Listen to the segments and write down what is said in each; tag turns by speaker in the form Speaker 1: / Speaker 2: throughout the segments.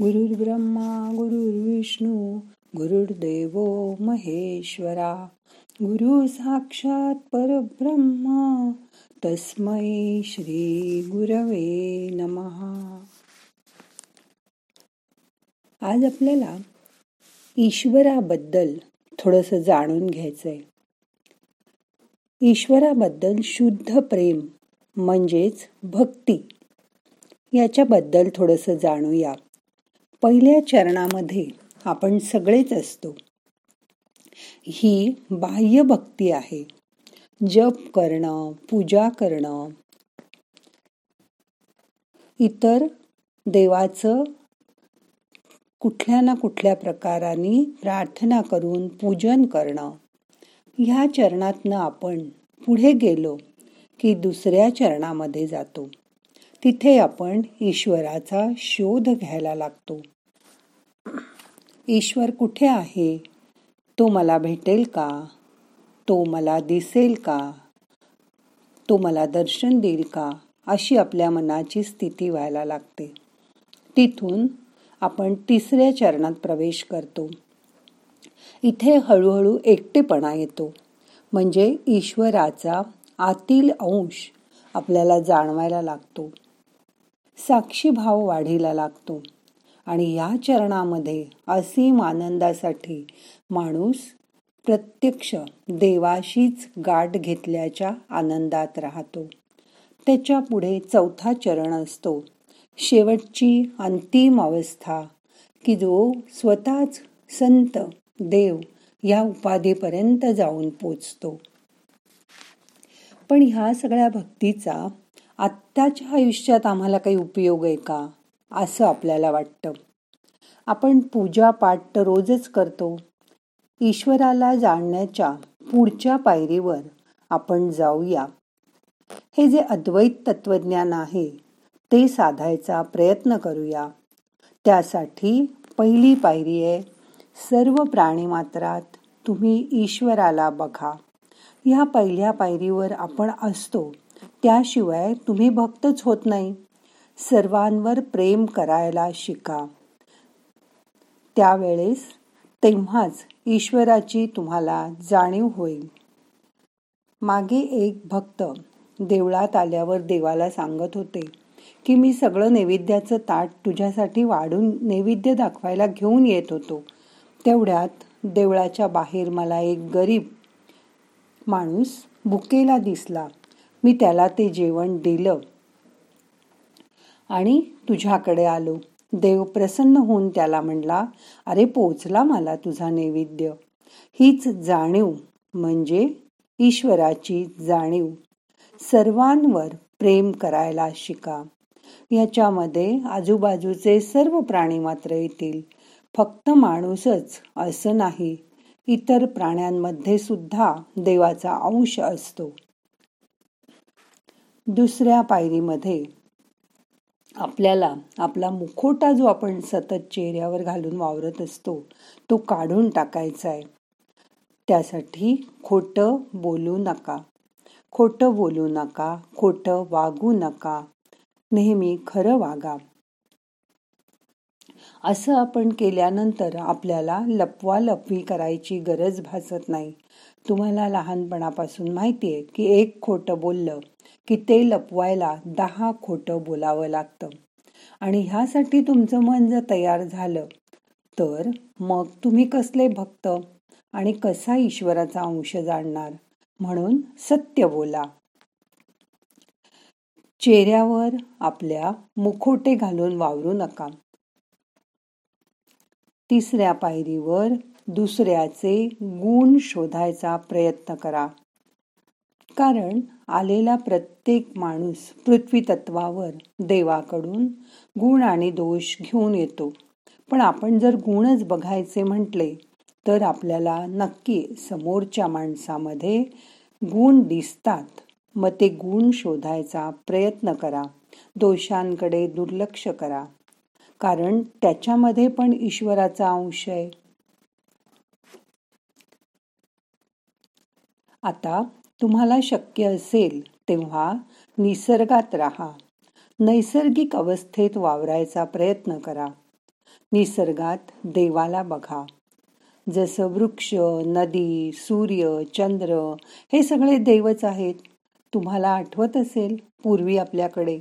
Speaker 1: गुरुर्ब्रह्मा गुरुर्विष्णू गुरुर्देव महेश्वरा. गुरु साक्षात परब्रह्मा तस्मै श्री गुरवे नमहा आज आपल्याला ईश्वराबद्दल थोडस जाणून घ्यायचंय. ईश्वराबद्दल शुद्ध प्रेम म्हणजेच भक्ती याच्याबद्दल थोडस जाणूया. पहिल्या चरणामध्ये आपण सगळेच असतो. ही बाह्य भक्ती आहे. जप करणं पूजा करणं इतर देवाचं कुठल्या ना कुठल्या प्रकाराने प्रार्थना करून पूजन करणं. ह्या चरणातनं आपण पुढे गेलो की दुसऱ्या चरणामध्ये जातो. तिथे आपण ईश्वराचा शोध घ्यायला लागतो. ईश्वर कुठे आहे? तो मला भेटेल का? तो मला दिसेल का? तो मला दर्शन देईल का? अशी आपल्या मनाची स्थिती व्हायला लागते. तिथून आपण तिसऱ्या चरणात प्रवेश करतो. इथे हळूहळू एकटेपणा येतो. म्हणजे ईश्वराचा आतील अंश आपल्याला जाणवायला लागतो. साक्षी भाव वाढीला लागतो. आणि या चरणामध्ये असीम आनंदासाठी माणूस प्रत्यक्ष देवाशीच गाठ घेतल्याच्या आनंदात राहतो. त्याच्या पुढे चौथा चरण असतो. शेवटची अंतिम अवस्था की जो स्वतःच संत देव या उपाधीपर्यंत जाऊन पोचतो. पण ह्या सगळ्या भक्तीचा आत्ताच्या आयुष्यात आम्हाला काही उपयोग आहे का? असं आपल्याला वाटतं. आपण पूजा पाठ तर रोजच करतो. ईश्वराला जाणण्याच्या पुढच्या पायरीवर आपण जाऊया. हे जे अद्वैत तत्वज्ञान आहे ते साधायचा प्रयत्न करूया. त्यासाठी पहिली पायरी आहे सर्व प्राणी मात्रात तुम्ही ईश्वराला बघा. ह्या पहिल्या पायरीवर आपण असतो. त्याशिवाय तुम्ही भक्तच होत नाही. सर्वांवर प्रेम करायला शिका. त्यावेळेस तेव्हाच ईश्वराची तुम्हाला जाणीव होईल. मागे एक भक्त देवळात आल्यावर देवाला सांगत होते की मी सगळं नैवेद्याचं ताट तुझ्यासाठी वाढून नैवेद्य दाखवायला घेऊन येत होतो. तेवढ्यात देवळाच्या बाहेर मला एक गरीब माणूस भुकेला दिसला. मी त्याला ते जेवण दिलं. आणि तुझ्याकडे आलो. देव प्रसन्न होऊन त्याला म्हणला अरे पोचला मला तुझा नैवेद्य. हीच जाणीव म्हणजे ईश्वराची जाणीव. सर्वांवर प्रेम करायला शिका. याच्यामध्ये आजूबाजूचे सर्व प्राणी मात्र येतील. फक्त माणूसच असं नाही इतर प्राण्यांमध्ये सुद्धा देवाचा अंश असतो. दुसऱ्या पायरीमध्ये आपल्याला आपला मुखोटा जो आपण सतत चेहऱ्यावर घालून वावरत असतो तो काढून टाकायचा आहे. त्यासाठी खोटं बोलू नका. खोटं बोलू नका खोटं वागू नका. नेहमी खरं वागा. असं आपण केल्यानंतर आपल्याला लपवा लपवी करायची गरज भासत नाही. तुम्हाला लहानपणापासून माहिती आहे की एक खोटं बोललं की ते लपवायला दहा खोटं बोलावं लागतं. आणि ह्यासाठी तुमचं मन जर तयार झालं तर मग तुम्ही कसले भक्त आणि कसा ईश्वराचा अंश जाणणार? म्हणून सत्य बोला. चेहऱ्यावर आपल्या मुखोटे घालून वावरू नका. तिसऱ्या पायरीवर दुसऱ्याचे गुण शोधायचा प्रयत्न करा. कारण आलेला प्रत्येक माणूस पृथ्वी तत्वावर देवाकडून गुण आणि दोष घेऊन येतो. पण आपण जर गुणच बघायचे म्हटले तर आपल्याला नक्की समोरच्या माणसामध्ये गुण दिसतात. मग ते गुण शोधायचा प्रयत्न करा. दोषांकडे दुर्लक्ष करा. कारण त्याच्यामध्ये पण ईश्वराचा अंश आहे. आता तुम्हाला शक्य असेल तेव्हा निसर्गात राहा. नैसर्गिक अवस्थेत वावरायचा प्रयत्न करा. निसर्गात देवाला बघा. जसं वृक्ष नदी सूर्य चंद्र हे सगळे देवच आहेत. तुम्हाला आठवत असेल पूर्वी आपल्याकडे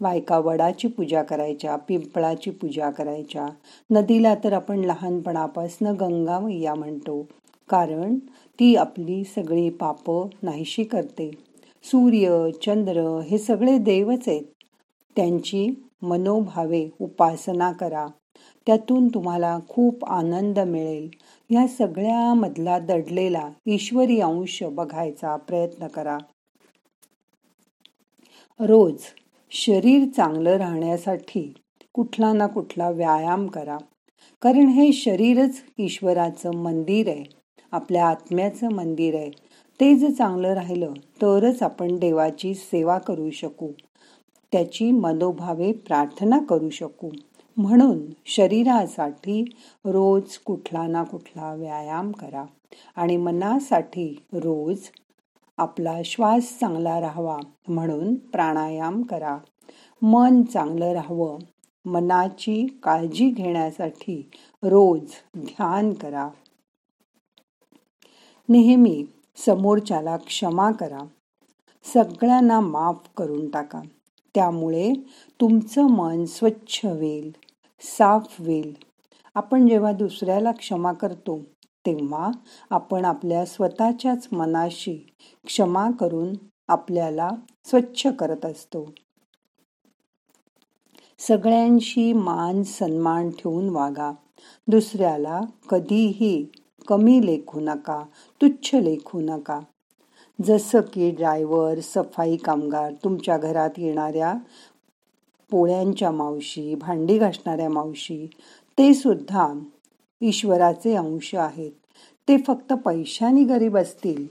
Speaker 1: बायका वडाची पूजा करायच्या पिंपळाची पूजा करायच्या. नदीला तर आपण लहानपणापासून गंगा मैया म्हणतो. कारण ती आपली सगळी पाप नाहीशी करते. सूर्य चंद्र हे सगळे देवच आहेत. त्यांची मनोभावे उपासना करा. त्यातून तुम्हाला खूप आनंद मिळेल. या सगळ्यामधला दडलेला ईश्वरी अंश बघायचा प्रयत्न करा. रोज शरीर चांगलं राहण्यासाठी कुठला ना कुठला व्यायाम करा. कारण हे शरीरच ईश्वराचं मंदिर आहे. आपल्या आत्म्याचं मंदिर आहे. ते जर चांगलं राहिलं तरच आपण देवाची सेवा करू शकू. त्याची मनोभावे प्रार्थना करू शकू. म्हणून शरीरासाठी रोज कुठला ना कुठला व्यायाम करा. आणि मनासाठी रोज आपला श्वास चांगला राहावा म्हणून प्राणायाम करा. मन चांगलं राहावं मनाची काळजी घेण्यासाठी रोज ध्यान करा. नेहमी समोरच्याला क्षमा करा. सगळ्यांना माफ करून टाका. त्यामुळे तुमचं मन स्वच्छ होईल साफ होईल. आपण जेव्हा दुसऱ्याला क्षमा करतो तेव्हा आपण आपल्या स्वतःच्याच मनाशी क्षमा करून आपल्याला स्वच्छ करत असतो. सगळ्यांशी मान सन्मान ठेवून वागा. दुसऱ्याला कधीही कमी लेखू नका तुच्छ लेखू नका. जसं की ड्रायव्हर सफाई कामगार तुमच्या घरात येणाऱ्या पोळ्यांच्या मावशी भांडी घासणाऱ्या मावशी ते सुद्धा ईश्वराचे अंश आहेत. ते फक्त पैशाने गरीब असतील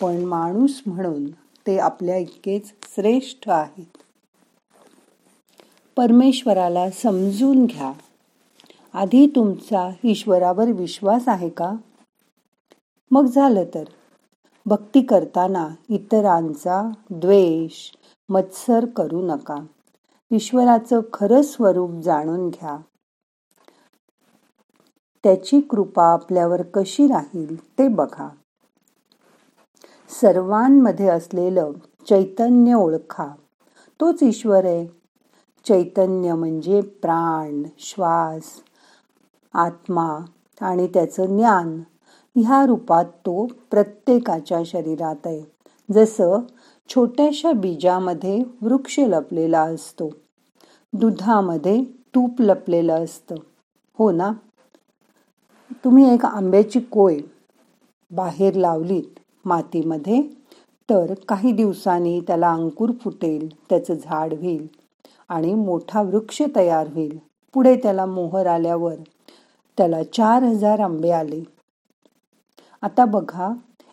Speaker 1: पण माणूस म्हणून ते आपल्या इतकेच श्रेष्ठ आहेत. परमेश्वराला समजून घ्या. आधी तुमचा ईश्वरावर विश्वास आहे का? मग झालं तर? भक्ती करताना इतरांचा द्वेष मत्सर करू नका. ईश्वराचं खरं स्वरूप जाणून घ्या. त्याची कृपा आपल्यावर कशी राहील ते बघा. सर्वांमध्ये असलेलं चैतन्य ओळखा. तोच ईश्वर आहे. चैतन्य म्हणजे प्राण श्वास आत्मा आणि त्याचं ज्ञान. ह्या रूपात तो प्रत्येकाच्या शरीरात आहे. जसं छोट्याशा बीजामध्ये वृक्ष लपलेला असतो. दुधामध्ये तूप लपलेलं असतं. हो ना? तुम्ही एक आंब्याची कोय बाहेर लावलीत मातीमध्ये तर काही दिवसांनी त्याला अंकुर फुटेल त्याचं झाड होईल आणि मोठा वृक्ष तयार होईल. पुढे त्याला मोहर आल्यावर त्याला चार हजार आंबे आले. आता बघा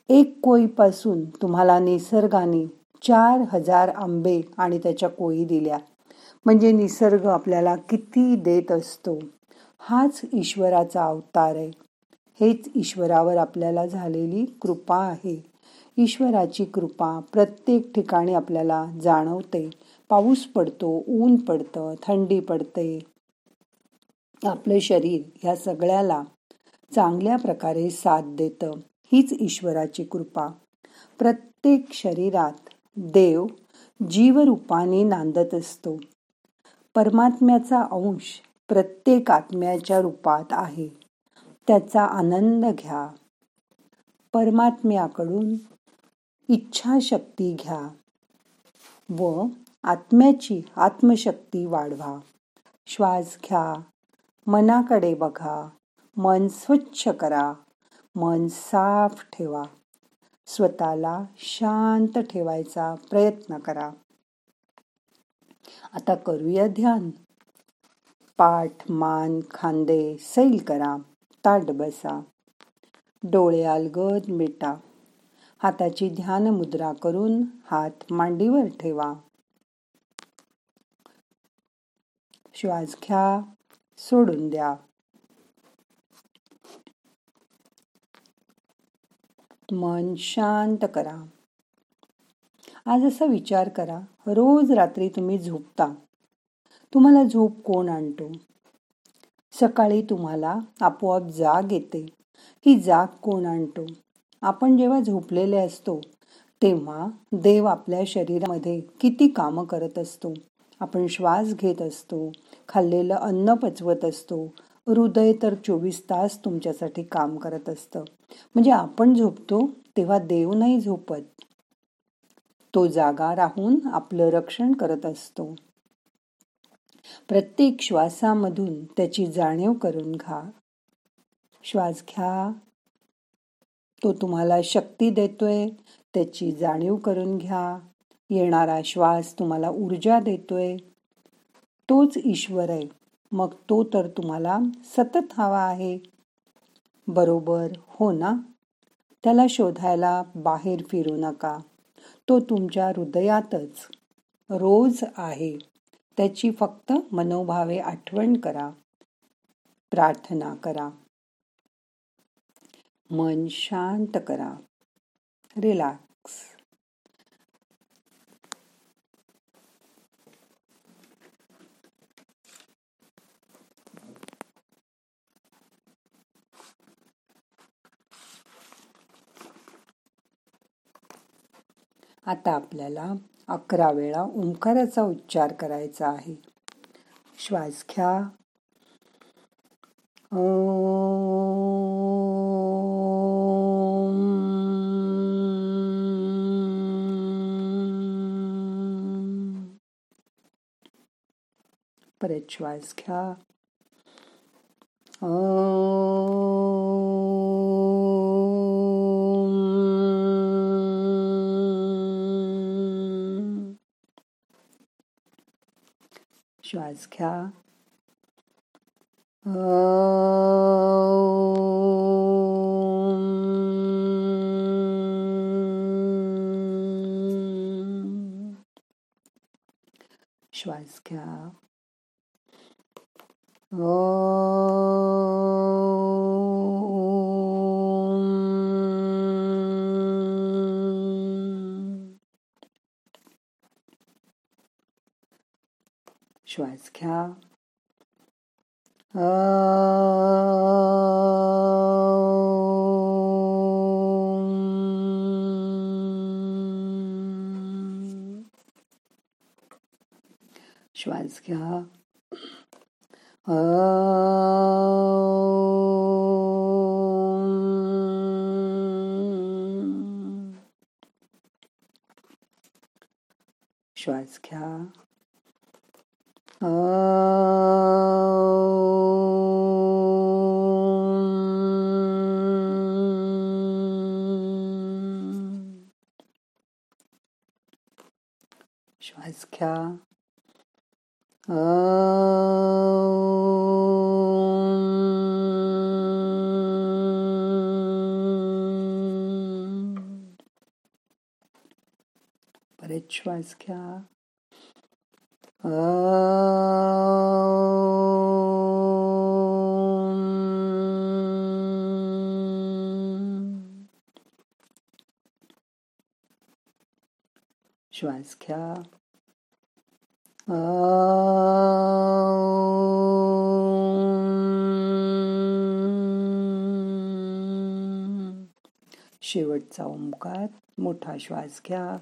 Speaker 1: एक कोईपासून तुम्हाला निसर्गाने चार हजार आंबे आणि त्याच्या कोई दिल्या. म्हणजे निसर्ग आपल्याला किती देत असतो. हाच ईश्वराचा अवतार आहे. हेच ईश्वरावर आपल्याला झालेली कृपा आहे. ईश्वराची कृपा प्रत्येक ठिकाणी आपल्याला जाणवते. पाऊस पडतो ऊन पडतं थंडी पडते. आपलं शरीर ह्या सगळ्याला चांगल्या प्रकारे साथ देतं. हीच ईश्वराची कृपा. प्रत्येक शरीरात देव जीवरूपाने नांदत असतो. परमात्म्याचा अंश प्रत्येक आत्म्याच्या रूपात आहे. त्याचा आनंद घ्या. परमात्म्याकडून इच्छाशक्ती घ्या व आत्म्याची आत्मशक्ती वाढवा. श्वास घ्या. मनाकडे बघा. मन स्वच्छ करा. मन साफ ठेवा. स्वतःला शांत ठेवायचा प्रयत्न करा. आता करूया ध्यान. पाठ मान खांदे सैल करा. ताट बसा. डोळे अलगद मिटा. हाताची ध्यान मुद्रा करून हात मांडीवर ठेवा. श्वास घ्या. सोडून द्या. मन शांत करा. आज असा विचार करा रोज रात्री तुम्ही झोपता. तुम्हाला झोप कोण आणतो? सकाळी तुम्हाला आपोआप जाग येते. ही जाग कोण आणतो? आपण जेव्हा झोपलेले असतो तेव्हा देव आपल्या शरीरामध्ये किती कामं करत असतो. आपण श्वास घेत असतो खाल्लेलं अन्न पचवत असतो हृदय तर चोवीस तास तुमच्यासाठी काम करत असतं. म्हणजे आपण झोपतो तेव्हा देव नाही झोपत. तो जागा राहून आपलं रक्षण करत असतो. प्रत्येक श्वासामधून त्याची जाणीव करून घ्या. श्वास घ्या. तो तुम्हाला शक्ती देतोय त्याची जाणीव करून घ्या. येणारा श्वास तुम्हाला ऊर्जा देतोय. तोच ईश्वर आहे. मग तो तर तुम्हाला सतत हवा आहे. बरोबर हो ना? त्याला शोधायला बाहेर फिरू नका. तो तुमच्या हृदयातच रोज आहे. त्याची फक्त मनोभावे आठवण करा. प्रार्थना करा. मन शांत करा. रिलॅक्स. आता आपल्याला अकरा वेळा ओंकाराचा उच्चार करायचा आहे. श्वास घ्या. परत श्वास घ्या. श्वास घ्या श्वास घ्या श्वास घ्या श्वास घ्या श्वास घ्या श्वास घ्या परत श्वास घ्या श्वास घ्या शेवटचा ओंकार मोठा श्वास घ्या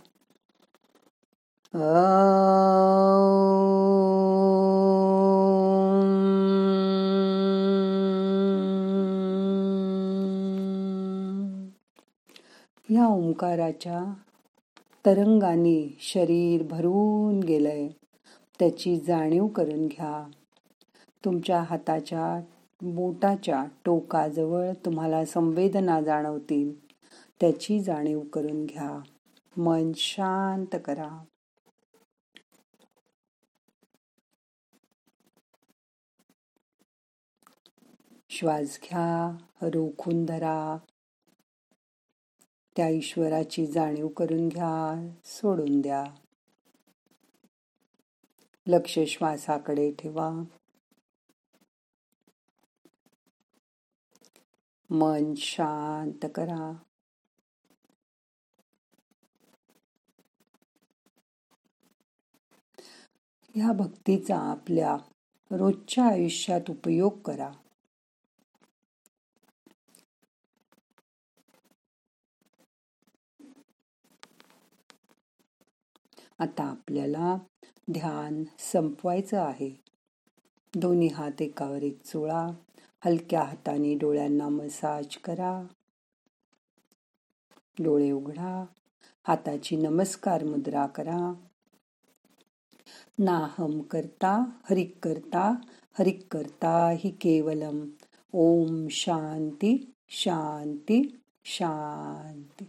Speaker 1: या ओंकाराच्या तरंगाने शरीर भरून गेलंय. त्याची जाणीव करून घ्या. तुमच्या हाताच्या बोटाच्या टोकाजवळ तुम्हाला संवेदना जाणवतील. त्याची जाणीव करून घ्या. मन शांत करा. श्वास घ्या. रोखून धरा. त्या ईश्वराची जाणीव करून घ्या सोडून द्या. लक्ष श्वासाकडे ठेवा. मन शांत करा. या भक्तीचा आपल्या रोजच्या आयुष्यात उपयोग करा. आता आपल्याला ध्यान संपवायचं आहे. दोन्ही हात एकावर एक चोळा हलक्या हाताने डोळ्यांना मसाज करा. डोळे उघडा. हाताची नमस्कार मुद्रा करा. नाहम करता हरिक करता हरिक करता हि केवलम. ओम शांती शांती शांती.